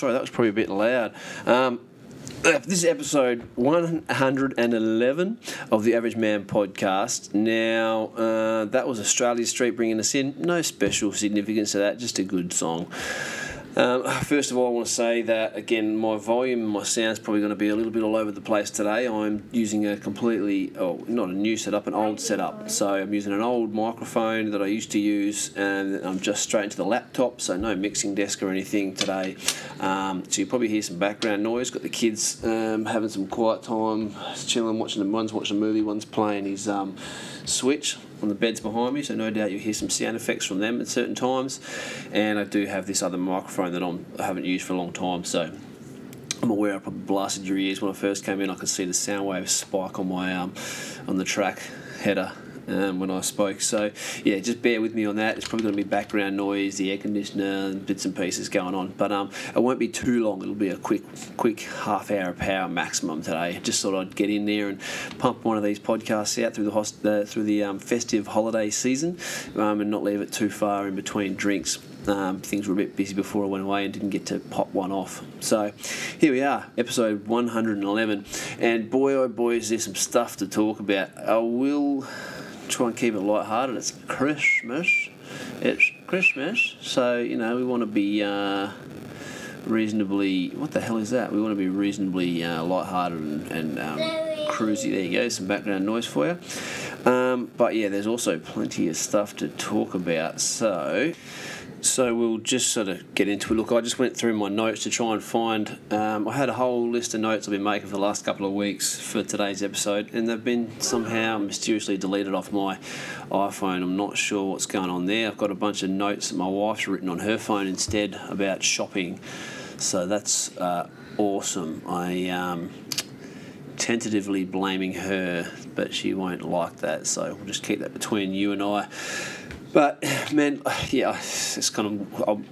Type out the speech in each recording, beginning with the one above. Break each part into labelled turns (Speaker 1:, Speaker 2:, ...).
Speaker 1: Sorry, that was probably a bit loud. Um, uh, this is episode 111 of the Average Man podcast. Now, uh, that was Australia Street bringing us in. No special significance to that, just a good song. Um, first of all, I want to say that again, my volume, my sound's probably going to be a little bit all over the place today. I'm using a completely, oh, not a new setup, an old setup. So I'm using an old microphone that I used to use, and I'm just straight into the laptop. So no mixing desk or anything today. Um, so you probably hear some background noise. Got the kids um, having some quiet time, chilling, watching them. One's watching a movie, one's playing his um, Switch on the beds behind me, so no doubt you'll hear some sound effects from them at certain times. And I do have this other microphone that I'm, I haven't used for a long time, so I'm aware I probably blasted your ears when I first came in. I could see the sound wave spike on my um, on the track header. Um, when I spoke, so yeah, just bear with me on that. It's probably going to be background noise, the air conditioner, and bits and pieces going on. But um, it won't be too long. It'll be a quick, quick half hour power maximum today. Just thought I'd get in there and pump one of these podcasts out through the host- through the um, festive holiday season, um, and not leave it too far in between drinks. Um, things were a bit busy before I went away and didn't get to pop one off. So here we are, episode 111. And boy, oh boy, is there some stuff to talk about. I will try and keep it light-hearted. It's Christmas. It's Christmas, so you know we want to be uh, reasonably. What the hell is that? We want to be reasonably uh, light-hearted and, and um, cruisy. There you go. Some background noise for you. Um, but yeah, there's also plenty of stuff to talk about. So. So we'll just sort of get into it. Look, I just went through my notes to try and find. Um, I had a whole list of notes I've been making for the last couple of weeks for today's episode, and they've been somehow mysteriously deleted off my iPhone. I'm not sure what's going on there. I've got a bunch of notes that my wife's written on her phone instead about shopping. So that's uh, awesome. I um, tentatively blaming her, but she won't like that. So we'll just keep that between you and I. But man, yeah, it's kind of I'm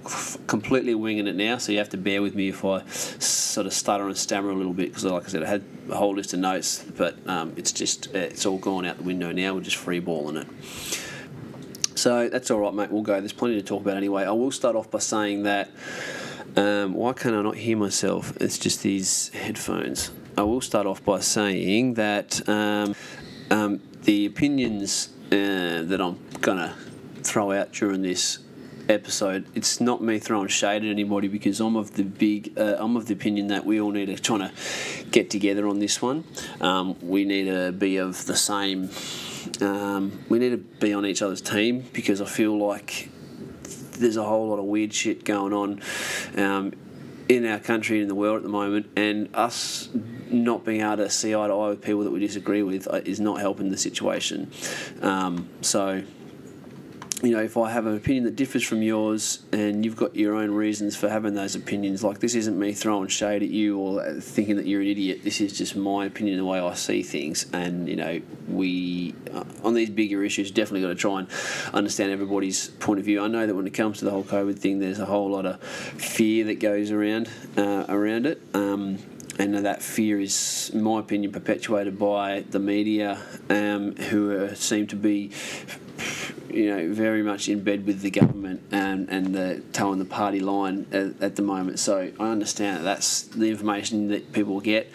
Speaker 1: completely winging it now. So you have to bear with me if I sort of stutter and stammer a little bit because, like I said, I had a whole list of notes, but um, it's just it's all gone out the window now. We're just freeballing it. So that's all right, mate. We'll go. There's plenty to talk about anyway. I will start off by saying that um, why can't I not hear myself? It's just these headphones. I will start off by saying that um, um, the opinions uh, that I'm gonna throw out during this episode, it's not me throwing shade at anybody because I'm of the big, uh, I'm of the opinion that we all need to try to get together on this one. Um, we need to be of the same. Um, we need to be on each other's team because I feel like there's a whole lot of weird shit going on um, in our country and in the world at the moment, and us not being able to see eye to eye with people that we disagree with uh, is not helping the situation. Um, so you know, if I have an opinion that differs from yours and you've got your own reasons for having those opinions, like this isn't me throwing shade at you or thinking that you're an idiot. This is just my opinion, the way I see things. And, you know, we, uh, on these bigger issues, definitely got to try and understand everybody's point of view. I know that when it comes to the whole COVID thing, there's a whole lot of fear that goes around, uh, around it. Um, and that fear is, in my opinion, perpetuated by the media, um, who are, seem to be you know, very much in bed with the government and, and the towing the party line at, at the moment. So I understand that that's the information that people get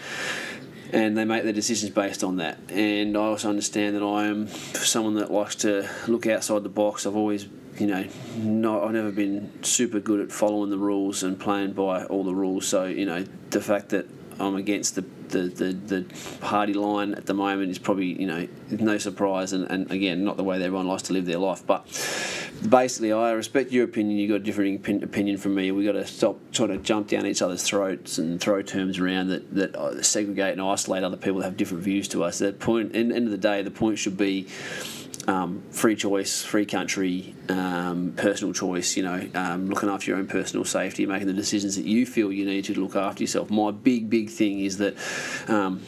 Speaker 1: and they make their decisions based on that. And I also understand that I am someone that likes to look outside the box. I've always, you know, not, I've never been super good at following the rules and playing by all the rules. So, you know, the fact that I'm against the, the, the, the party line at the moment is probably you know no surprise and, and again not the way that everyone likes to live their life but basically I respect your opinion. You've got a different opinion from me. We've got to stop trying to jump down each other's throats and throw terms around that, that uh, segregate and isolate other people that have different views to us. The point end, end of the day the point should be um, free choice, free country, um, personal choice, you know, um, looking after your own personal safety, making the decisions that you feel you need to look after yourself. My big, big thing is that um,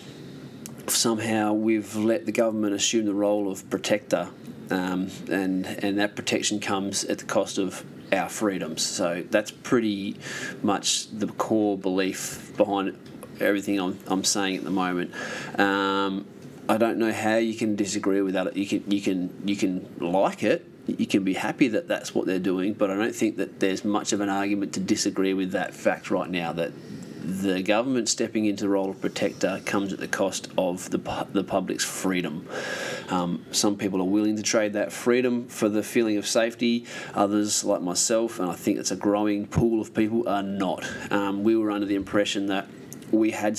Speaker 1: somehow we've let the government assume the role of protector, um, and, and that protection comes at the cost of our freedoms. So that's pretty much the core belief behind everything I'm, I'm saying at the moment. Um, I don't know how you can disagree with that. You can you can you can like it. You can be happy that that's what they're doing, but I don't think that there's much of an argument to disagree with that fact right now. That the government stepping into the role of protector comes at the cost of the, the public's freedom. Um, some people are willing to trade that freedom for the feeling of safety. Others, like myself, and I think it's a growing pool of people, are not. Um, we were under the impression that we had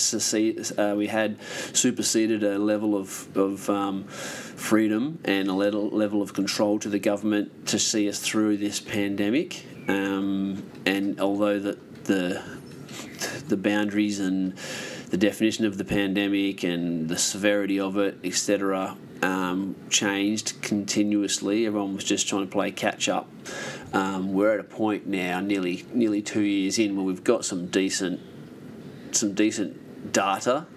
Speaker 1: uh, we had superseded a level of, of um, freedom and a level, level of control to the government to see us through this pandemic. Um, and although the, the the boundaries and the definition of the pandemic and the severity of it, etc., um, changed continuously. Everyone was just trying to play catch up. Um, we're at a point now, nearly nearly two years in, where we've got some decent some decent data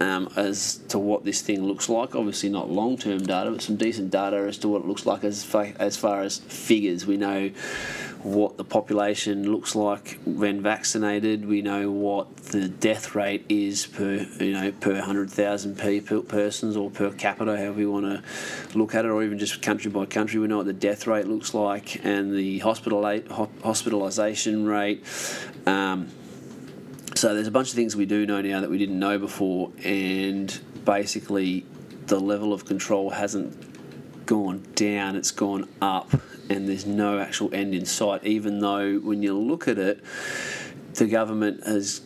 Speaker 1: um, as to what this thing looks like. Obviously, not long term data, but some decent data as to what it looks like as far, as far as figures. We know what the population looks like when vaccinated. We know what the death rate is per you know per hundred thousand people persons or per capita, however you want to look at it, or even just country by country. We know what the death rate looks like and the hospital hospitalisation rate. Um, so there's a bunch of things we do know now that we didn't know before, and basically the level of control hasn't gone down; it's gone up, and there's no actual end in sight. Even though when you look at it, the government has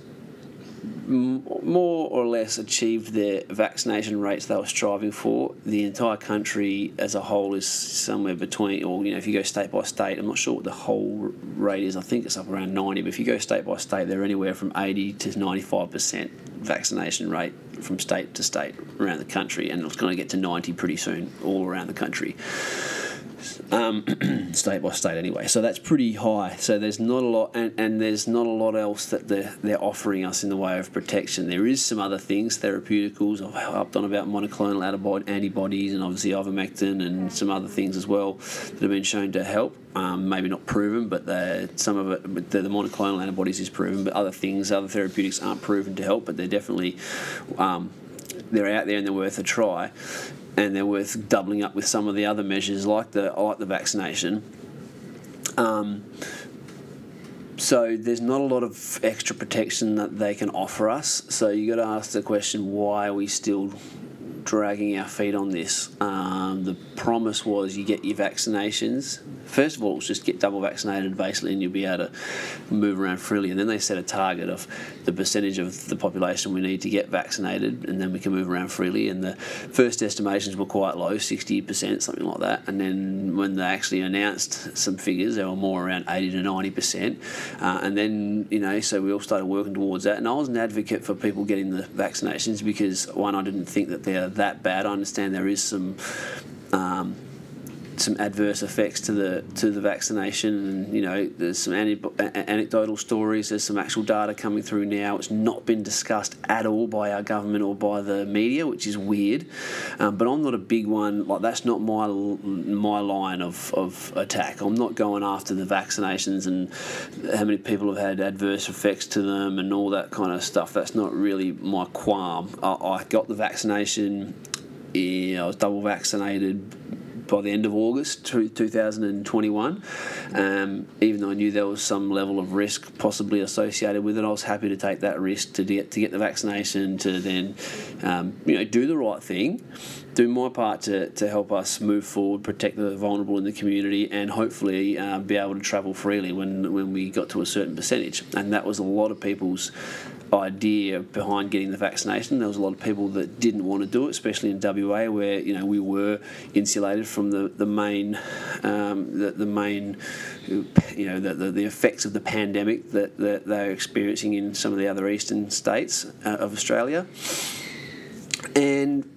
Speaker 1: more or less achieved their vaccination rates they were striving for. The entire country as a whole is somewhere between, or you know, if you go state by state, I'm not sure what the whole rate is. I think it's up around 90, but if you go state by state, they're anywhere from 80 to 95 percent vaccination rate from state to state around the country, and it's going to get to 90 pretty soon all around the country um, state by state anyway. So that's pretty high. So there's not a lot, and, and there's not a lot else that they're, they're offering us in the way of protection. There is some other things, therapeuticals. I've on about monoclonal antibody antibodies and obviously ivermectin and some other things as well that have been shown to help. Um, maybe not proven, but some of it, the, the, monoclonal antibodies is proven, but other things, other therapeutics aren't proven to help, but they're definitely um, they're out there and they're worth a try and they're worth doubling up with some of the other measures like the like the vaccination. Um, so there's not a lot of extra protection that they can offer us. So you got to ask the question: Why are we still dragging our feet on this. Um, the promise was you get your vaccinations. First of all, just get double vaccinated basically, and you'll be able to move around freely. And then they set a target of the percentage of the population we need to get vaccinated, and then we can move around freely. And the first estimations were quite low, 60%, something like that. And then when they actually announced some figures, they were more around 80 to 90%. Uh, and then, you know, so we all started working towards that. And I was an advocate for people getting the vaccinations because, one, I didn't think that they're that bad. I understand there is some. Um, some adverse effects to the to the vaccination, and you know there's some anecdotal stories. There's some actual data coming through now. It's not been discussed at all by our government or by the media, which is weird. Um, but I'm not a big one. Like that's not my my line of, of attack. I'm not going after the vaccinations and how many people have had adverse effects to them and all that kind of stuff. That's not really my qualm. I, I got the vaccination. Yeah, I was double vaccinated by the end of August 2021. Um, even though I knew there was some level of risk possibly associated with it, I was happy to take that risk to get to get the vaccination to then, um, you know, do the right thing, do my part to, to help us move forward, protect the vulnerable in the community, and hopefully uh, be able to travel freely when when we got to a certain percentage. And that was a lot of people's idea behind getting the vaccination. There was a lot of people that didn't want to do it, especially in WA, where you know we were insulated from the the main um, the, the main you know the, the, the, effects of the pandemic that, that they're experiencing in some of the other eastern states uh, of Australia, and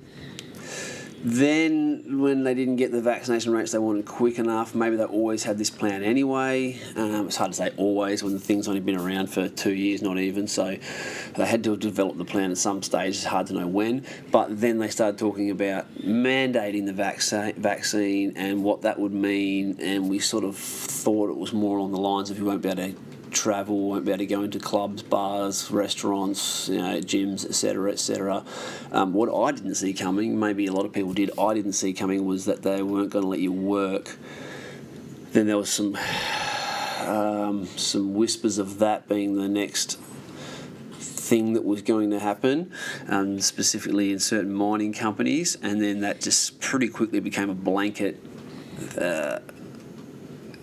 Speaker 1: then, when they didn't get the vaccination rates they wanted quick enough, maybe they always had this plan anyway. Um, it's hard to say always when the thing's only been around for two years, not even. So they had to develop the plan at some stage. It's hard to know when. But then they started talking about mandating the vaccine, vaccine and what that would mean. And we sort of thought it was more along the lines of you won't be able to travel, won't be able to go into clubs, bars, restaurants, you know, gyms, etc., etc. Um, what I didn't see coming, maybe a lot of people did, I didn't see coming was that they weren't going to let you work. Then there was some um, some whispers of that being the next thing that was going to happen, um, specifically in certain mining companies, and then that just pretty quickly became a blanket. Uh,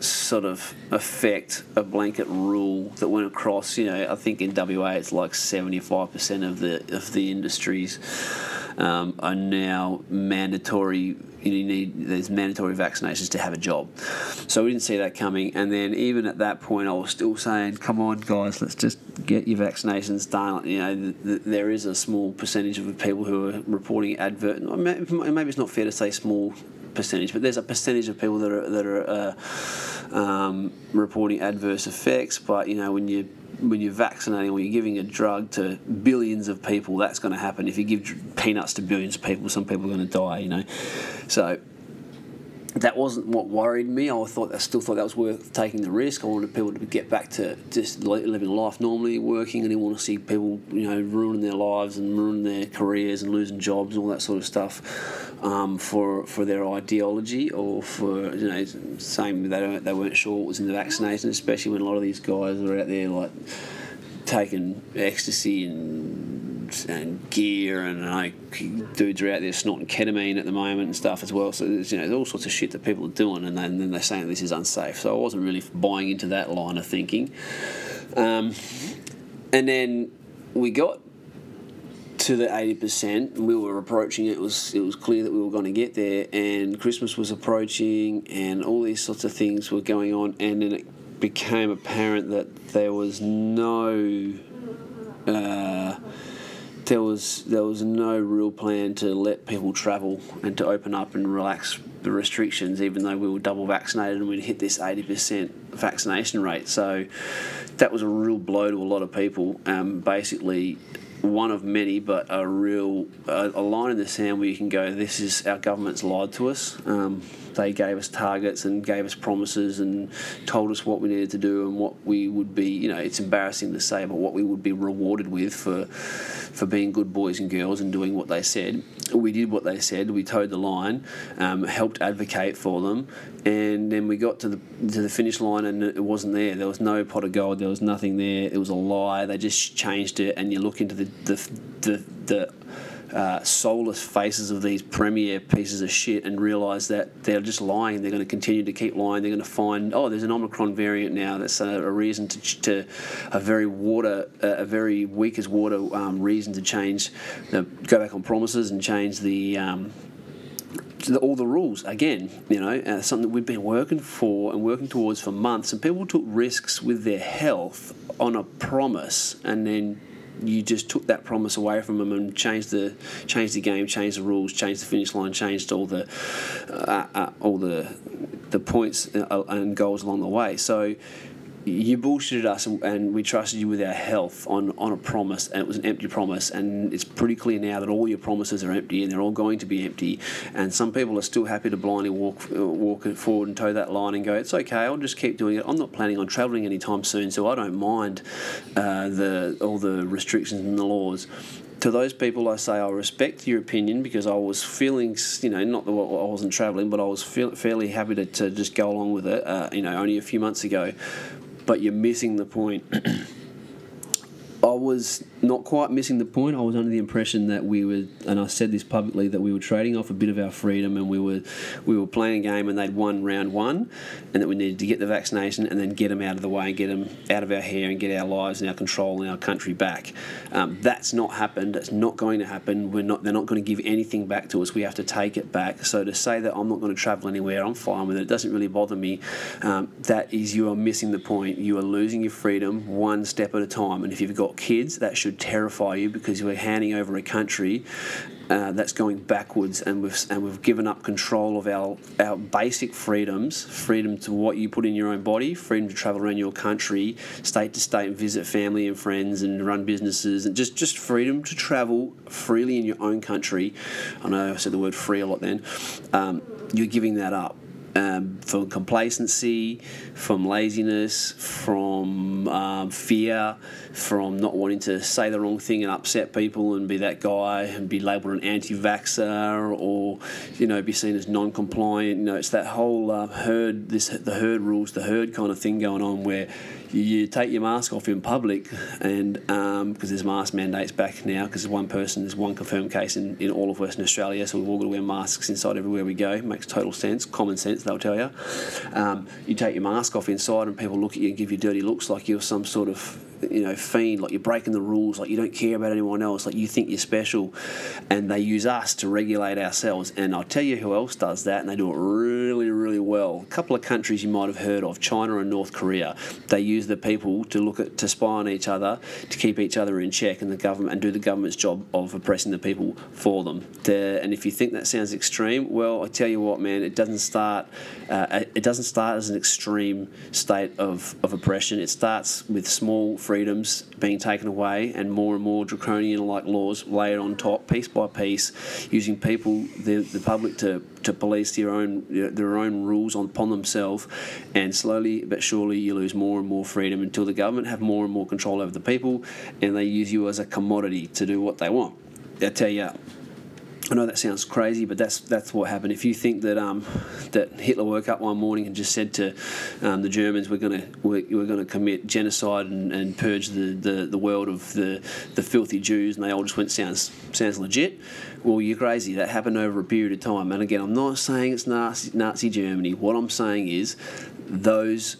Speaker 1: sort of effect a blanket rule that went across. You know, I think in WA it's like seventy five percent of the of the industries um, are now mandatory. You need there's mandatory vaccinations to have a job. So we didn't see that coming. And then even at that point, I was still saying, "Come on, guys, let's just get your vaccinations done." You know, th- th- there is a small percentage of people who are reporting advert. Maybe it's not fair to say small percentage, but there's a percentage of people that are that are uh, um, reporting adverse effects. But you know, when you when you're vaccinating or you're giving a drug to billions of people, that's going to happen. If you give peanuts to billions of people, some people are going to die. You know, so that wasn't what worried me. I thought I still thought that was worth taking the risk. I wanted people to get back to just living life normally, working. I didn't want to see people, you know, ruining their lives and ruining their careers and losing jobs and all that sort of stuff um, for for their ideology or for you know saying they don't they weren't sure what was in the vaccination, especially when a lot of these guys were out there like taking ecstasy and and gear and like dudes are out there snorting ketamine at the moment and stuff as well. So there's, you know, there's all sorts of shit that people are doing, and then, then they're saying this is unsafe. So I wasn't really buying into that line of thinking. Um, and then we got to the eighty percent, we were approaching it. it. Was it was clear that we were going to get there, and Christmas was approaching, and all these sorts of things were going on, and then it became apparent that there was no. Uh, there was there was no real plan to let people travel and to open up and relax the restrictions, even though we were double vaccinated and we'd hit this 80% vaccination rate. So that was a real blow to a lot of people. Um, basically, one of many, but a real a, a, line in the sand where you can go, this is our government's lied to us. Um, they gave us targets and gave us promises and told us what we needed to do and what we would be. You know, it's embarrassing to say, but what we would be rewarded with for for being good boys and girls and doing what they said. We did what they said. We towed the line, um, helped advocate for them, and then we got to the to the finish line and it wasn't there. There was no pot of gold. There was nothing there. It was a lie. They just changed it, and you look into the the the, the uh, soulless faces of these premier pieces of shit and realise that they're just lying. They're going to continue to keep lying. They're going to find oh, there's an Omicron variant now. That's a, a reason to, to a very water, a very weak as water um, reason to change, the, go back on promises and change the. Um, all the rules again, you know, uh, something that we've been working for and working towards for months, and people took risks with their health on a promise, and then you just took that promise away from them and changed the changed the game, changed the rules, changed the finish line, changed all the uh, uh, all the the points uh, and goals along the way. So you bullshitted us and, we trusted you with our health on, on a promise and it was an empty promise and it's pretty clear now that all your promises are empty and they're all going to be empty. And some people are still happy to blindly walk walk forward and toe that line and go it's okay I'll just keep doing it. I'm not planning on travelling anytime soon so I don't mind uh, the all the restrictions and the laws. To those people, I say I respect your opinion because I was feeling, you know, not that I wasn't travelling, but I was fairly happy to, to just go along with it, uh, you know, only a few months ago but you're missing the point. I was not quite missing the point. I was under the impression that we were, and I said this publicly, that we were trading off a bit of our freedom, and we were we were playing a game, and they'd won round one, and that we needed to get the vaccination and then get them out of the way and get them out of our hair and get our lives and our control and our country back. Um, that's not happened. It's not going to happen. We're not. They're not going to give anything back to us. We have to take it back. So to say that I'm not going to travel anywhere, I'm fine with it. It doesn't really bother me. Um, that is, you are missing the point. You are losing your freedom one step at a time, and if you've got kids that should terrify you because we're handing over a country uh, that's going backwards, and we've and we've given up control of our our basic freedoms, freedom to what you put in your own body, freedom to travel around your country, state to state, and visit family and friends, and run businesses, and just just freedom to travel freely in your own country. I know I said the word free a lot then. Um, you're giving that up um, from complacency, from laziness, from um, fear, from not wanting to say the wrong thing and upset people and be that guy and be labelled an anti-vaxxer or you know be seen as non-compliant. You know, it's that whole uh, herd, this the herd rules, the herd kind of thing going on where you take your mask off in public, and because um, there's mask mandates back now, because one person, there's one confirmed case in, in all of Western Australia, so we've all got to wear masks inside everywhere we go. Makes total sense, common sense, they'll tell you. Um, you take your mask off inside, and people look at you and give you dirty looks like you're some sort of you know fiend, like you're breaking the rules, like you don't care about anyone else, like you think you're special, and they use us to regulate ourselves. And I'll tell you who else does that, and they do it really, really well. A couple of countries you might have heard of, China and North Korea, they use the people to look at to spy on each other, to keep each other in check, and the government and do the government's job of oppressing the people for them. The, and if you think that sounds extreme, well, I tell you what, man, it doesn't start. Uh, it doesn't start as an extreme state of, of oppression. It starts with small freedoms being taken away and more and more draconian like laws layered on top, piece by piece, using people, the, the public, to, to police their own their own rules upon themselves, and slowly but surely you lose more and more freedom until the government have more and more control over the people, and they use you as a commodity to do what they want. I tell you. I know that sounds crazy, but that's that's what happened. If you think that um, that Hitler woke up one morning and just said to um, the Germans, "We're going to we're, going to commit genocide and, and purge the, the, the world of the, the filthy Jews," and they all just went, "Sounds sounds legit." Well, you're crazy. That happened over a period of time. And again, I'm not saying it's Nazi, Nazi Germany. What I'm saying is those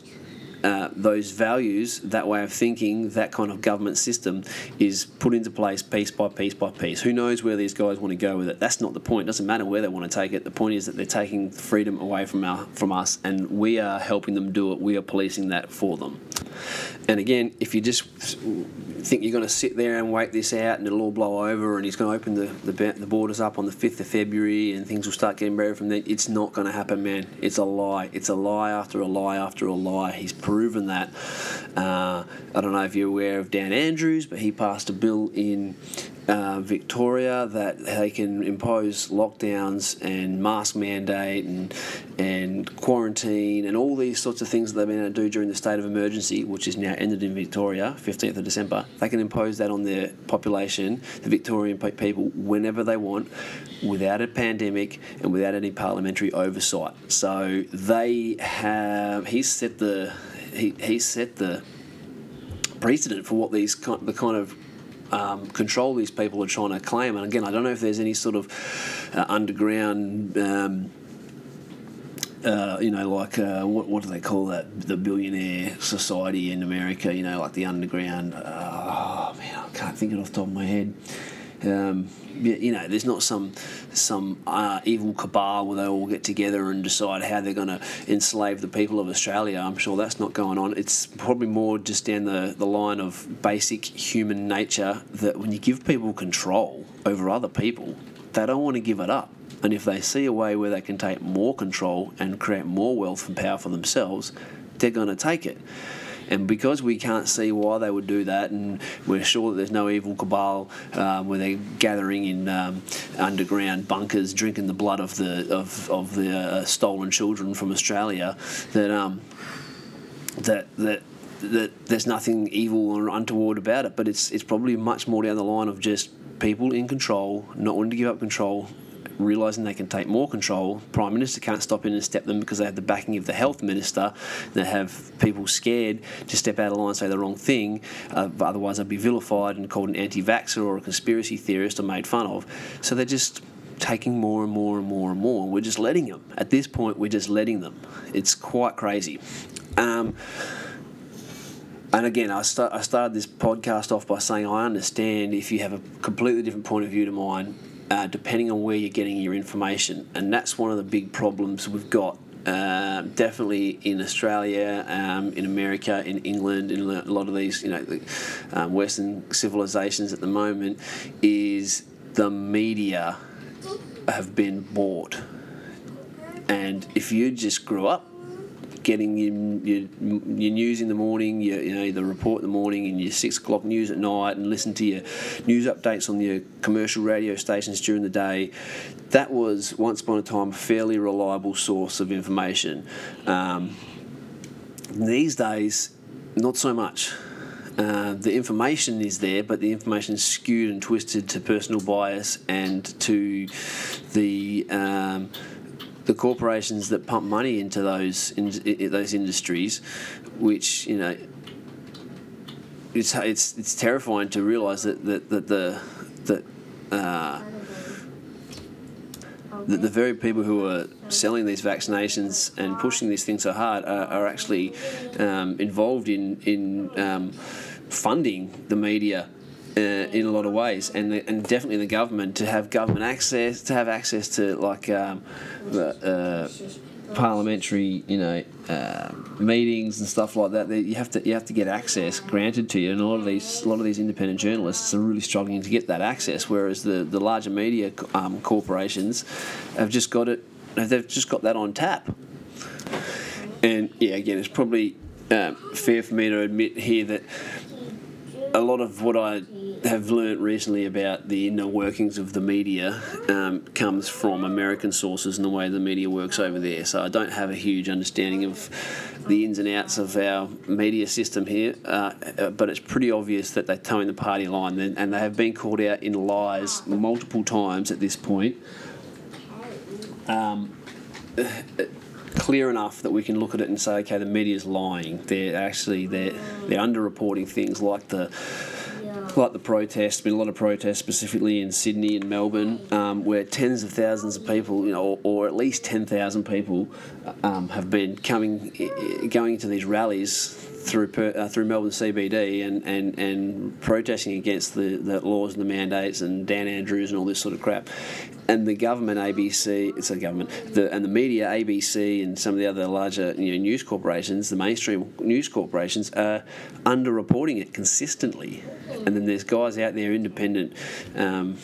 Speaker 1: uh, those values, that way of thinking, that kind of government system is put into place piece by piece by piece. Who knows where these guys want to go with it? That's not the point. It doesn't matter where they want to take it. The point is that they're taking freedom away from our from us, and we are helping them do it. We are policing that for them. And again, if you just think you're going to sit there and wait this out and it'll all blow over and he's going to open the, the, the borders up on the 5th of February and things will start getting better from there, it's not going to happen, man. It's a lie. It's a lie after a lie after a lie. He's proven that. Uh, I don't know if you're aware of Dan Andrews, but he passed a bill in uh, Victoria that they can impose lockdowns and mask mandate and and quarantine and all these sorts of things that they've been able to do during the state of emergency, which is now ended in Victoria, 15th of December. They can impose that on their population, the Victorian people, whenever they want, without a pandemic and without any parliamentary oversight. So they have. He's set the he, he set the precedent for what these the kind of um, control these people are trying to claim. And again, I don't know if there's any sort of uh, underground. Um, uh, you know, like uh, what, what do they call that? The billionaire society in America. You know, like the underground. Uh, oh man, I can't think it off the top of my head. Um, you know, there's not some some uh, evil cabal where they all get together and decide how they're going to enslave the people of Australia. I'm sure that's not going on. It's probably more just down the, the line of basic human nature that when you give people control over other people, they don't want to give it up. And if they see a way where they can take more control and create more wealth and power for themselves, they're going to take it. And because we can't see why they would do that, and we're sure that there's no evil cabal um, where they're gathering in um, underground bunkers, drinking the blood of the of, of the uh, stolen children from Australia, that um, that that that there's nothing evil or untoward about it. But it's it's probably much more down the line of just people in control, not wanting to give up control, realising they can take more control. Prime Minister can't stop in and step them because they have the backing of the Health Minister. They have people scared to step out of line and say the wrong thing, uh, otherwise they'd be vilified and called an anti-vaxxer or a conspiracy theorist or made fun of. So they're just taking more and more and more and more. We're just letting them. At this point, we're just letting them. It's quite crazy. Um, and again, I, start, I started this podcast off by saying I understand if you have a completely different point of view to mine uh, depending on where you're getting your information. And that's one of the big problems we've got uh, definitely in Australia, um, in America, in England, in a lot of these, you know, the, um, Western civilizations at the moment, is the media have been bought. And if you just grew up getting your, your, your news in the morning, your, you know, the report in the morning, and your six o'clock news at night, and listen to your news updates on your commercial radio stations during the day. That was once upon a time a fairly reliable source of information. Um, these days, not so much. Uh, the information is there, but the information is skewed and twisted to personal bias and to the um, the corporations that pump money into those in, in, those industries, which you know, it's it's it's terrifying to realise that that, that the that. Uh, that the very people who are selling these vaccinations and pushing these things so hard are, are actually um, involved in in um, funding the media uh, in a lot of ways, and the, and definitely the government to have government access to have access to like um, uh, parliamentary, you know, uh, meetings and stuff like that. You have to you have to get access granted to you, and a lot of these a lot of these independent journalists are really struggling to get that access. Whereas the the larger media um, corporations have just got it, they've just got that on tap. And yeah, again, it's probably um, fair for me to admit here that a lot of what I have learnt recently about the inner workings of the media um, comes from American sources and the way the media works over there. So I don't have a huge understanding of the ins and outs of our media system here, uh, uh but it's pretty obvious that they're towing the party line and they have been called out in lies multiple times at this point. Um, clear enough that we can look at it and say, okay, the media's lying. They're actually they're they're underreporting things like the like the protests, been a lot of protests, specifically in Sydney and Melbourne, um, where tens of thousands of people, you know, or, or at least ten thousand people, um, have been coming, going to these rallies through uh, through Melbourne CBD and, and, and protesting against the, the laws and the mandates and Dan Andrews and all this sort of crap. And the government, ABC, it's a government, the, and the media, ABC, and some of the other larger you know, news corporations, the mainstream news corporations, are underreporting it consistently. And then there's guys out there, independent. Um,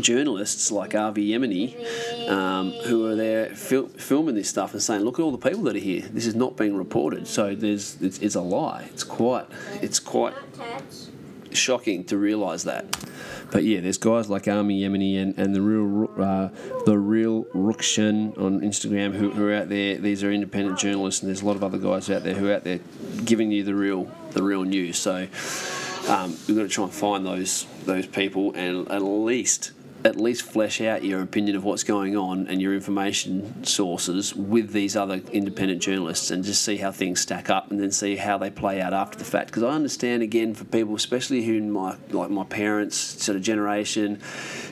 Speaker 1: journalists like Avi Yemini um, who are there fil- filming this stuff and saying, "Look at all the people that are here. This is not being reported." So there's it's, it's a lie. It's quite it's quite shocking to realise that. But yeah, there's guys like Avi Yemini and, and the real uh, the real Rukshan on Instagram who, who are out there. These are independent journalists, and there's a lot of other guys out there who are out there giving you the real the real news. So um, we've got to try and find those those people and at least at least flesh out your opinion of what's going on and your information sources with these other independent journalists and just see how things stack up and then see how they play out after the fact. Because I understand again for people, especially who my like my parents sort of generation,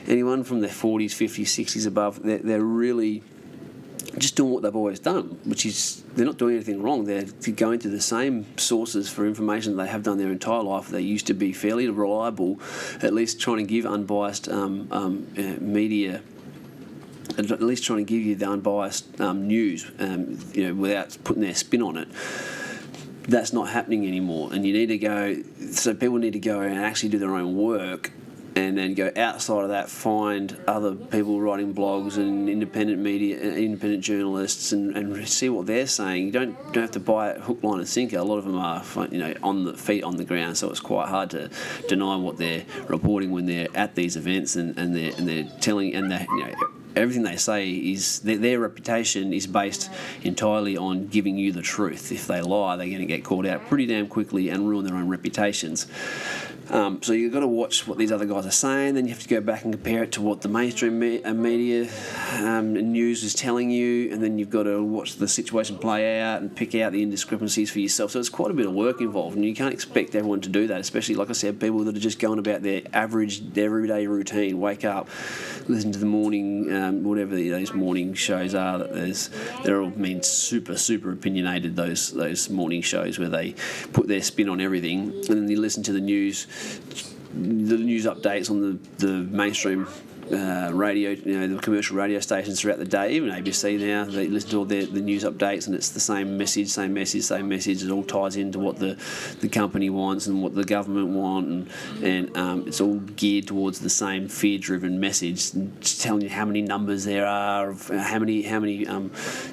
Speaker 1: anyone from their 40s, 50s, 60s above, they're, they're really just doing what they've always done, which is they're not doing anything wrong. They're going to the same sources for information they have done their entire life. They used to be fairly reliable, at least trying to give unbiased um, um, uh, media. At least trying to give you the unbiased um, news, um, you know, without putting their spin on it. That's not happening anymore, and you need to go. So people need to go and actually do their own work and then go outside of that, find other people writing blogs and independent media, uh, independent journalists, and, and see what they're saying. You don't don't have to buy it hook, line, and sinker. A lot of them are you know on the feet on the ground, so it's quite hard to deny what they're reporting when they're at these events and, and they're and they're telling and they you know everything they say is their, their, reputation is based entirely on giving you the truth. If they lie, they're going to get called out pretty damn quickly and ruin their own reputations. Um, so you've got to watch what these other guys are saying. Then you have to go back and compare it to what the mainstream me- uh, media um, news is telling you, and then you've got to watch the situation play out and pick out the indiscrepancies for yourself. So it's quite a bit of work involved, and you can't expect everyone to do that. Especially, like I said, people that are just going about their average, everyday routine. Wake up, listen to the morning, um, whatever these morning shows are. That there's they're all mean super super opinionated. Those those morning shows where they put their spin on everything, and then you listen to the news the news updates on the, the mainstream uh, radio, you know, the commercial radio stations throughout the day, even ABC now, they listen to all their, the news updates and it's the same message, same message, same message. It all ties into what the, the company wants and what the government want, and, and um, it's all geared towards the same fear-driven message, telling you how many numbers there are, uh, how many how many um,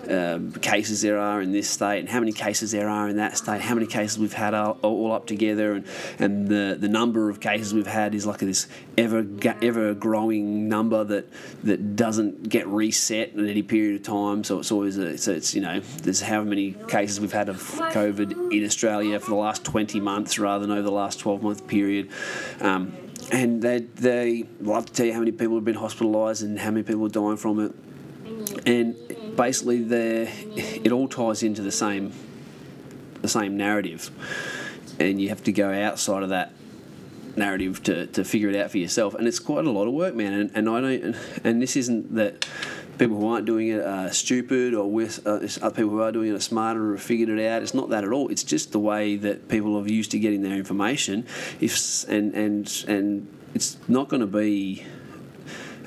Speaker 1: uh, cases there are in this state, and how many cases there are in that state, how many cases we've had all, all up together, and, and the, the number of cases we've had is like this ever ever growing number that that doesn't get reset in any period of time. So it's always a, so it's you know there's how many cases we've had of COVID in Australia for the last 20 months rather than over the last 12 month period. Um, and they, they love to tell you how many people have been hospitalised and how many people are dying from it. And basically, it all ties into the same the same narrative, and you have to go outside of that narrative to, to figure it out for yourself. And it's quite a lot of work, man. And, and I don't. And this isn't that people who aren't doing it are stupid or with uh, other people who are doing it are smarter or figured it out. It's not that at all. It's just the way that people are used to getting their information. If and and and it's not going to be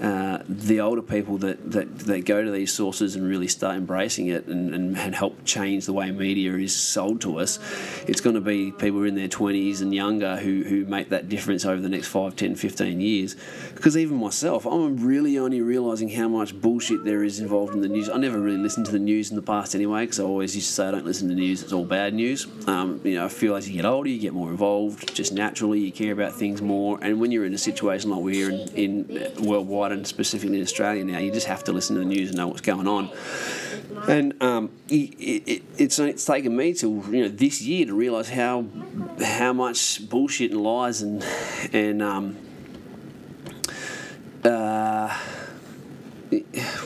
Speaker 1: uh, the older people that, that, that go to these sources and really start embracing it and, and, and, help change the way media is sold to us, it's going to be people in their 20s and younger who, who make that difference over the next 5, 10, 15 years. Because even myself, I'm really only realising how much bullshit there is involved in the news. I never really listened to the news in the past anyway, because I always used to say I don't listen to news, it's all bad news. Um, you know, I feel as you get older, you get more involved, just naturally, you care about things more. And when you're in a situation like we're in, in worldwide, and specifically in Australia now, you just have to listen to the news and know what's going on. And um, it, it, it's it's taken me to you know this year to realise how how much bullshit and lies and and um, uh,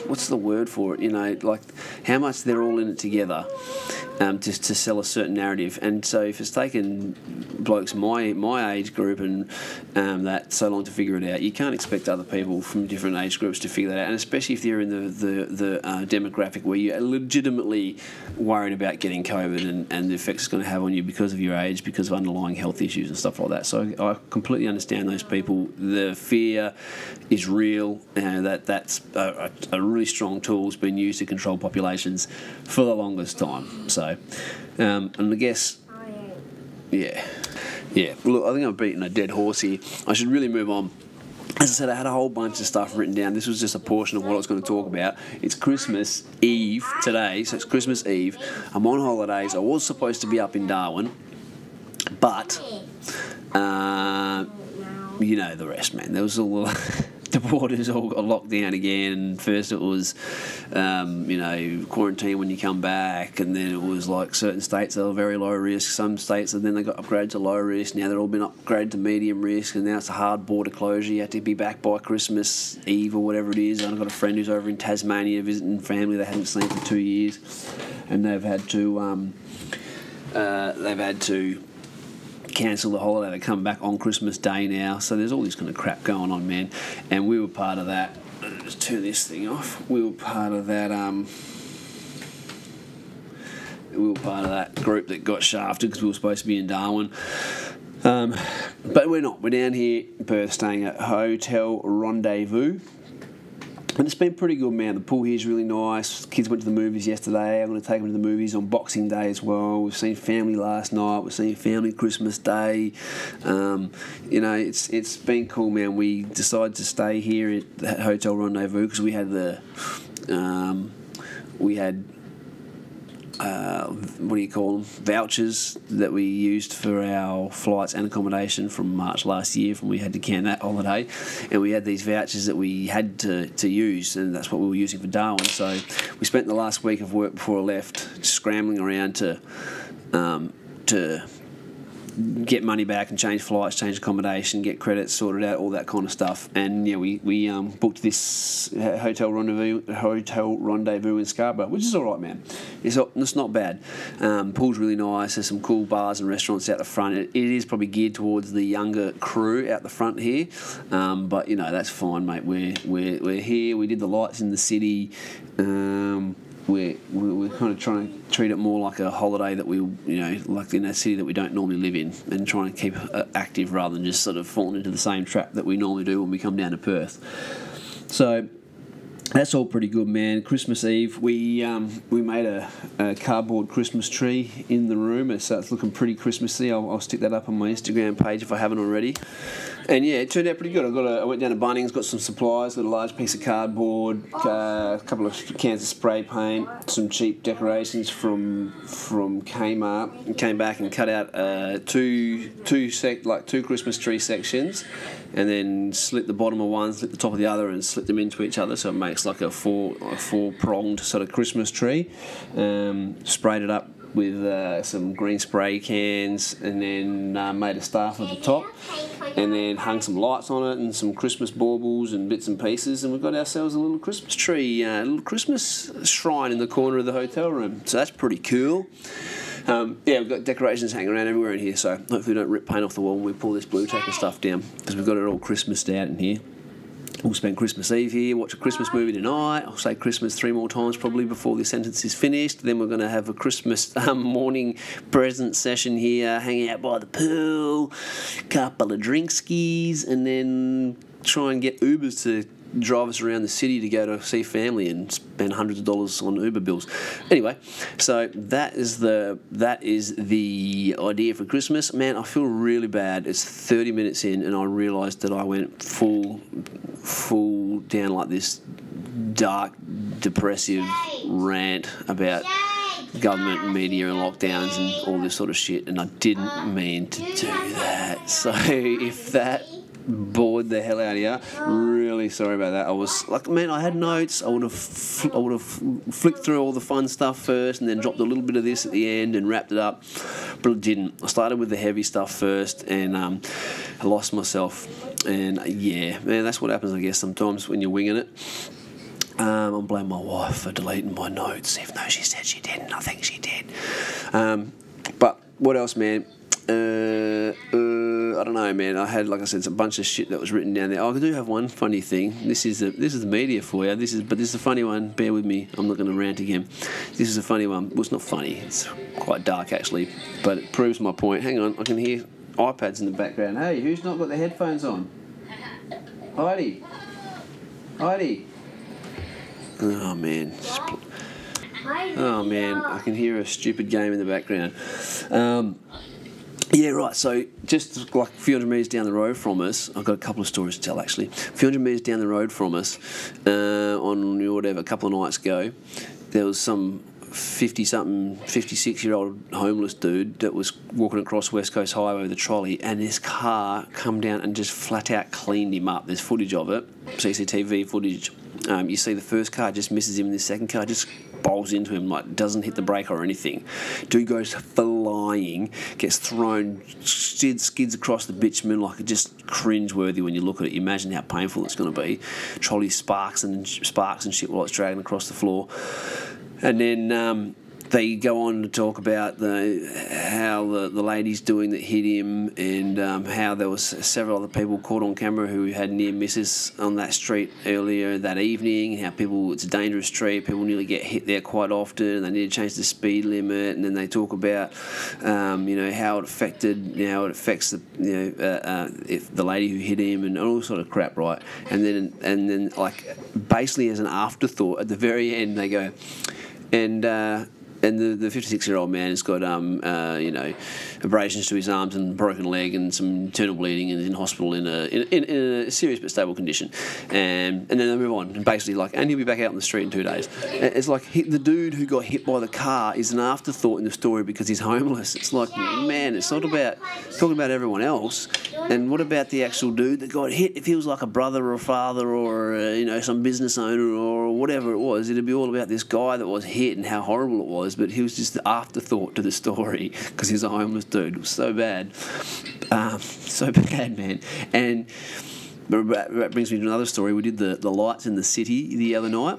Speaker 1: what's the word for it? You know, like how much they're all in it together um, to, to sell a certain narrative. And so if it's taken blokes my my age group and um, that so long to figure it out, you can't expect other people from different age groups to figure that out. And especially if they're in the the, the uh, demographic where you're legitimately worried about getting COVID and, and the effects it's going to have on you because of your age, because of underlying health issues and stuff like that. So I completely understand those people. The fear is real. and that that's a, a really strong tool has been used to control populations for the longest time. So um, and I guess, yeah, yeah. Look, I think I'm beating a dead horse here. I should really move on. As I said, I had a whole bunch of stuff written down. This was just a portion of what I was going to talk about. It's Christmas Eve today, so it's Christmas Eve. I'm on holidays. I was supposed to be up in Darwin, but uh, you know the rest, man. There was a little. the borders all got locked down again. First it was, um, you know, quarantine when you come back, and then it was like certain states that were very low risk, some states, and then they got upgraded to low risk. Now they're all been upgraded to medium risk, and now it's a hard border closure. You have to be back by Christmas Eve or whatever it is. I've got a friend who's over in Tasmania visiting family they hadn't seen for two years, and they've had to, um, uh, they've had to cancel the holiday. They come back on Christmas Day now. So there's all this kind of crap going on, man. And we were part of that. Just turn this thing off. We were part of that. Um, we were part of that group that got shafted because we were supposed to be in Darwin. Um, but we're not. We're down here in Perth, staying at Hotel Rendezvous. And it's been pretty good, man. The pool here is really nice. Kids went to the movies yesterday. I'm going to take them to the movies on Boxing Day as well. We've seen family last night. We've seen family Christmas Day. Um, you know, it's it's been cool, man. We decided to stay here at the Hotel Rendezvous because we had the um, we had uh, what do you call them? Vouchers that we used for our flights and accommodation from March last year when we had to can that holiday. And we had these vouchers that we had to, to use and that's what we were using for Darwin. So we spent the last week of work before I left scrambling around to um, to get money back and change flights, change accommodation, get credits sorted out, all that kind of stuff. And yeah, we we um, booked this hotel rendezvous hotel rendezvous in Scarborough, which is all right, man. It's not, it's not bad. Um, pool's really nice. There's some cool bars and restaurants out the front. It, it is probably geared towards the younger crew out the front here, um, but you know that's fine, mate. We're we're we're here. We did the lights in the city. Um, we're, we're kind of trying to treat it more like a holiday that we, you know, like in a city that we don't normally live in, and trying to keep uh, active rather than just sort of falling into the same trap that we normally do when we come down to Perth. So that's all pretty good, man. Christmas Eve, we um, we made a, a cardboard Christmas tree in the room, so it's looking pretty Christmassy. I'll, I'll stick that up on my Instagram page if I haven't already. And yeah, it turned out pretty good. I got a, I went down to Bunnings, got some supplies, got a large piece of cardboard, uh, a couple of cans of spray paint, some cheap decorations from from Kmart, and came back and cut out uh, two two sec like two Christmas tree sections, and then slit the bottom of one, slit the top of the other, and slit them into each other, so it makes like a four a four pronged sort of Christmas tree. Um, sprayed it up with uh, some green spray cans and then uh, made a staff at the top and then hung some lights on it and some Christmas baubles and bits and pieces and we've got ourselves a little Christmas tree, uh, a little Christmas shrine in the corner of the hotel room. So that's pretty cool. Um, yeah, we've got decorations hanging around everywhere in here, so hopefully we don't rip paint off the wall when we pull this Blu Tack and stuff down because we've got it all Christmased out in here. We'll spend Christmas Eve here, watch a Christmas movie tonight. I'll say Christmas three more times probably before this sentence is finished. Then we're going to have a Christmas um, morning present session here, hanging out by the pool, couple of drink skis, and then try and get Ubers to drive us around the city to go to see family and spend hundreds of dollars on Uber bills. Anyway, so that is the that is the idea for Christmas. Man, I feel really bad. It's 30 minutes in and I realised that I went full full down like this dark, depressive rant about government and media and lockdowns and all this sort of shit, and I didn't mean to do that. So if that bored the hell out of you. Really sorry about that. I was like, man, I had notes. I would have, fl- I would have flicked through all the fun stuff first, and then dropped a little bit of this at the end and wrapped it up. But it didn't. I started with the heavy stuff first, and um, I lost myself. And yeah, man, that's what happens, I guess, sometimes when you're winging it. Um, I'm blaming my wife for deleting my notes, even though she said she didn't. I think she did. Um, but what else, man? Uh, uh, I don't know, man. I had, like I said, a bunch of shit that was written down there. Oh, I do have one funny thing. This is the this is the media for you. This is, but this is a funny one. Bear with me. I'm not going to rant again. This is a funny one. Well, it's not funny. It's quite dark actually, but it proves my point. Hang on, I can hear iPads in the background. Hey, who's not got the headphones on? Heidi. Heidi. Oh man. Oh man, I can hear a stupid game in the background. Um, yeah, right. So just like a few hundred metres down the road from us, I've got a couple of stories to tell actually. A few hundred metres down the road from us, uh, on whatever, a couple of nights ago, there was some 50 something, 56 year old homeless dude that was walking across West Coast Highway with a trolley, and this car come down and just flat out cleaned him up. There's footage of it, CCTV footage. Um, you see the first car just misses him, and the second car just bowls into him, like doesn't hit the brake or anything. Dude goes flying, gets thrown, skids, skids across the bitumen like just cringe-worthy when you look at it. You imagine how painful it's going to be. Trolley sparks and sparks and shit while it's dragging across the floor, and then. Um, they go on to talk about the how the, the lady's doing that hit him and um, how there was several other people caught on camera who had near misses on that street earlier that evening how people it's a dangerous street people nearly get hit there quite often they need to change the speed limit. And then they talk about um, you know how it affected you know how it affects the you know uh, uh, if the lady who hit him and all sort of crap right? And then and then like basically as an afterthought at the very end they go and uh, and the, the 56 year old man has got um, uh, you know abrasions to his arms and broken leg and some internal bleeding and is in hospital in a in, in, in a serious but stable condition. And and then they move on. And basically like and he'll be back out on the street in two days. It's like he, the dude who got hit by the car is an afterthought in the story because he's homeless. It's like man it's not about talking about everyone else. And what about the actual dude that got hit? If he was like a brother or a father or uh, you know some business owner or whatever it was it'd be all about this guy that was hit and how horrible it was but he was just the afterthought to the story because he's a homeless dude. It was so bad, um, so bad, man. And that brings me to another story. We did the, the lights in the city the other night.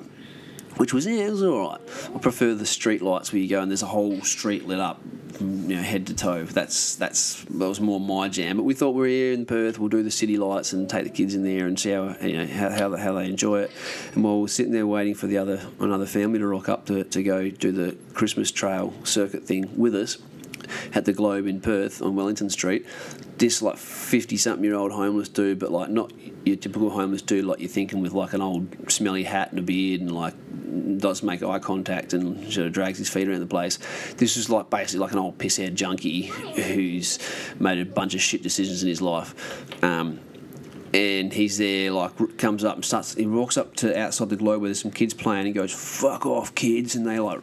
Speaker 1: Which was yeah, it was all right. I prefer the street lights where you go and there's a whole street lit up, you know, head to toe. That's that's that was more my jam. But we thought we're here in Perth, we'll do the city lights and take the kids in there and see how you know how how, how they enjoy it. And while we're sitting there waiting for the other another family to rock up to, to go do the Christmas trail circuit thing with us, at the Globe in Perth on Wellington Street. This like fifty something year old homeless dude, but like not your typical homeless dude like you're thinking with like an old smelly hat and a beard and like doesn't make eye contact and sort of drags his feet around the place. This is like basically like an old pisshead junkie who's made a bunch of shit decisions in his life. Um, and he's there, like comes up and starts. He walks up to outside the globe where there's some kids playing. He goes, "Fuck off, kids!" And they like,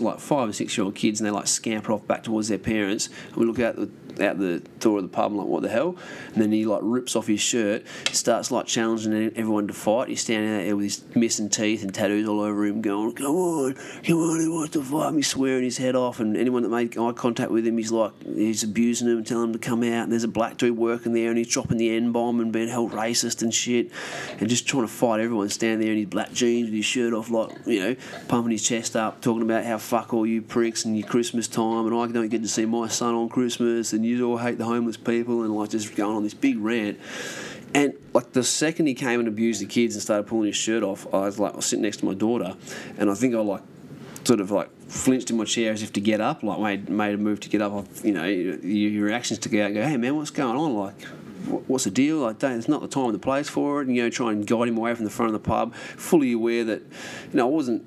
Speaker 1: like five or six year old kids, and they like scamper off back towards their parents. And we look out the out the door of the pub, and like, what the hell? And then he like rips off his shirt, starts like challenging everyone to fight. He's standing out there with his missing teeth and tattoos all over him, going, "Come on, come on, he wants to fight me!" Swearing his head off, and anyone that made eye contact with him, he's like, he's abusing them, telling them to come out. And there's a black dude working there, and he's dropping the N bomb and being held racist and shit, and just trying to fight everyone. Standing there in his black jeans with his shirt off, like you know, pumping his chest up, talking about how fuck all you pricks and your Christmas time, and I don't get to see my son on Christmas, and you all hate the homeless people, and like just going on this big rant. And like the second he came and abused the kids and started pulling his shirt off, I was like, I was sitting next to my daughter, and I think I like sort of like flinched in my chair as if to get up, like made made a move to get up. I, you know, your reactions to go out and go, hey man, what's going on? Like, what's the deal? Like. It's not the time or the place for it. And you know, try and guide him away from the front of the pub, fully aware that, you know, I wasn't.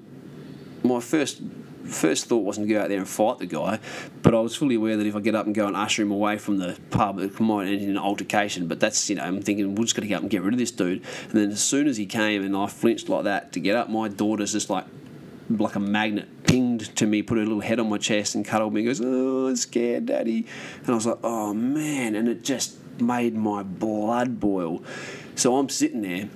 Speaker 1: My first first thought wasn't to go out there and fight the guy, but I was fully aware that if I get up and go and usher him away from the pub, it might end in an altercation. But that's, you know, I'm thinking we're just going to get up and get rid of this dude. And then as soon as he came and I flinched like that to get up, my daughter's just like, like a magnet pinged to me, put her little head on my chest and cuddled me and goes, Oh, I'm scared, Daddy. And I was like, Oh man. And it just made my blood boil. So I'm sitting there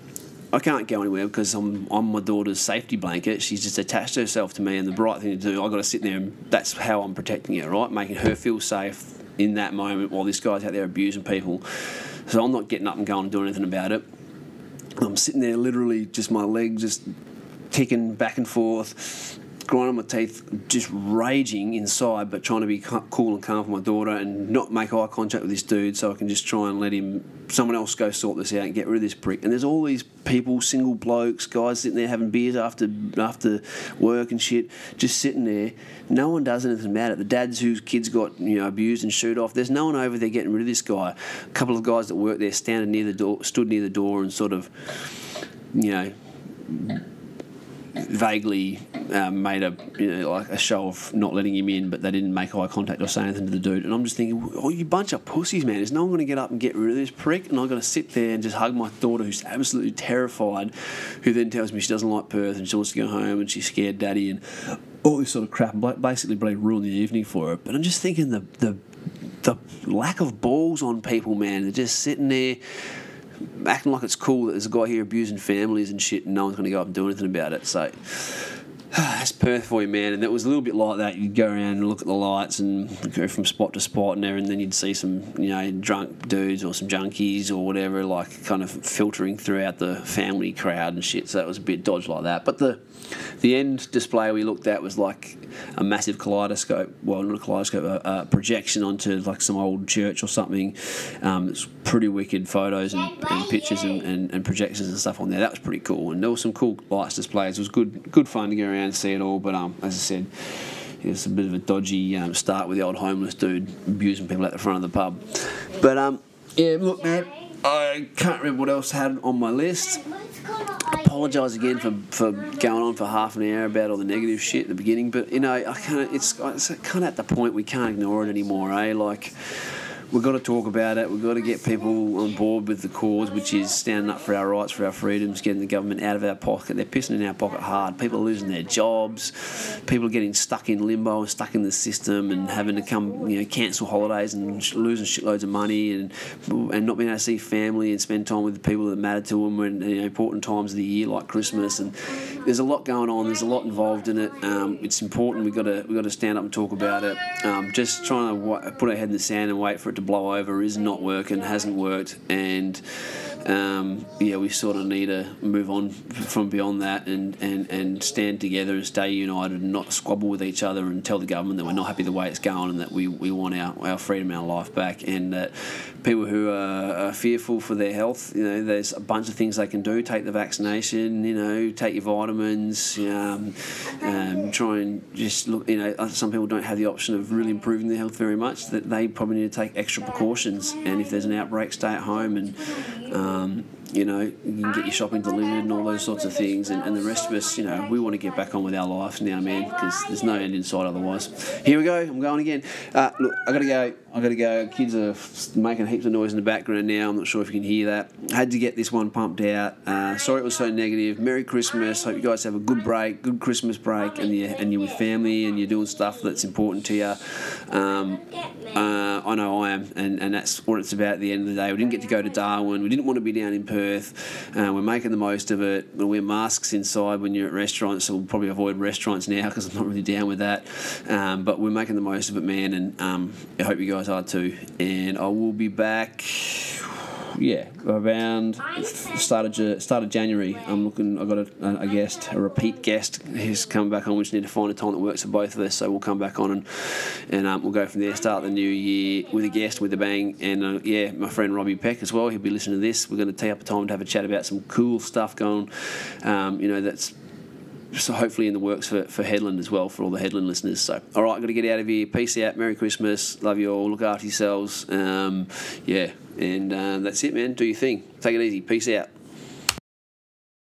Speaker 1: I can't go anywhere because I'm, I'm my daughter's safety blanket. She's just attached herself to me, and the right thing to do, I've got to sit there, and that's how I'm protecting her, right? Making her feel safe in that moment while this guy's out there abusing people. So I'm not getting up and going and doing anything about it. I'm sitting there, literally, just my legs just kicking back and forth, grinding my teeth, just raging inside, but trying to be cool and calm for my daughter and not make eye contact with this dude so I can just try and let him, someone else go sort this out and get rid of this prick. And there's all these people, single blokes, guys sitting there having beers after after work and shit, just sitting there. No one does anything about it. The dads whose kids got you know abused and shoot off. There's no one over there getting rid of this guy. A couple of guys that work there standing near the door, stood near the door and sort of, you know vaguely um, made a you know, like a show of not letting him in, but they didn't make eye contact or say anything to the dude. And I'm just thinking, oh, you bunch of pussies, man! Is no one going to get up and get rid of this prick? And I've got to sit there and just hug my daughter, who's absolutely terrified, who then tells me she doesn't like Perth and she wants to go home and she's scared, daddy, and all this sort of crap. And Basically, really ruined the evening for her. But I'm just thinking the the the lack of balls on people, man. They're just sitting there acting like it's cool that there's a guy here abusing families and shit, and no one's going to go up and do anything about it. So that's Perth for you, man. And it was a little bit like that. You'd go around and look at the lights and go from spot to spot, and there, and then you'd see some, you know, drunk dudes or some junkies or whatever, like kind of filtering throughout the family crowd and shit. So that was a bit dodge like that. But the the end display we looked at was like a massive kaleidoscope. Well, not a kaleidoscope, a, a projection onto like some old church or something. Um, it's pretty wicked photos and, and pictures and, and, and, projections and stuff on there. That was pretty cool, and there were some cool lights displays. It was good, good fun to go around and see it all. But um, as I said. It was a bit of a dodgy um, start with the old homeless dude abusing people at the front of the pub. But um, yeah, look, man, I can't remember what else I had on my list apologise again for, for going on for half an hour about all the negative shit at the beginning, but you know, I kind it's, it's kind of at the point we can't ignore it anymore, eh? Like, we've got to talk about it. We've got to get people on board with the cause, which is standing up for our rights, for our freedoms, getting the government out of our pocket. They're pissing in our pocket hard. People are losing their jobs. People are getting stuck in limbo and stuck in the system and having to come, you know, cancel holidays and losing shitloads of money and and not being able to see family and spend time with the people that matter to them when you know, important times of the year like Christmas. And there's a lot going on. There's a lot involved in it. Um, it's important. We've got to we've got to stand up and talk about it. Um, just trying to put our head in the sand and wait for it to blow over is not working, hasn't worked, and um, yeah, we sort of need to move on from beyond that and, and, and stand together and stay united and not squabble with each other and tell the government that we're not happy the way it's going and that we, we want our, our freedom our life back and that people who are, are fearful for their health, you know, there's a bunch of things they can do. Take the vaccination, you know, take your vitamins, um, um, try and just look, you know, some people don't have the option of really improving their health very much, that they probably need to take extra precautions. And if there's an outbreak, stay at home and, um, you know, you can get your shopping delivered and all those sorts of things. And, and the rest of us, you know, we want to get back on with our lives now, man, because there's no end in sight otherwise. Here we go. I'm going again. Uh, look, I got to go. I got to go. Kids are making heaps of noise in the background now. I'm not sure if you can hear that. I had to get this one pumped out. Uh, sorry it was so negative. Merry Christmas. Hope you guys have a good break, good Christmas break, and you and you're with family and you're doing stuff that's important to you. Um, uh, I know I am, and, and that's what it's about at the end of the day. We didn't get to go to Darwin. We didn't want to be down in Perth. Uh, we're making the most of it. We'll wear masks inside when you're at restaurants, so we'll probably avoid restaurants now because I'm not really down with that. Um, but we're making the most of it, man, and um, I hope you guys are too. And I will be back yeah, around start of, start of January. I'm looking. I got a, a guest, a repeat guest. He's coming back on. We just need to find a time that works for both of us. So we'll come back on and and um, we'll go from there. Start the new year with a guest with a bang. And uh, yeah, my friend Robbie Peck as well. He'll be listening to this. We're going to tee up a time to have a chat about some cool stuff going. Um, you know, that's so hopefully in the works for, for Hedland as well for all the Hedland listeners. So, all right, got to get out of here. Peace out. Merry Christmas. Love you all. Look after yourselves. Um, yeah, and uh, that's it, man. Do your thing. Take it easy. Peace out.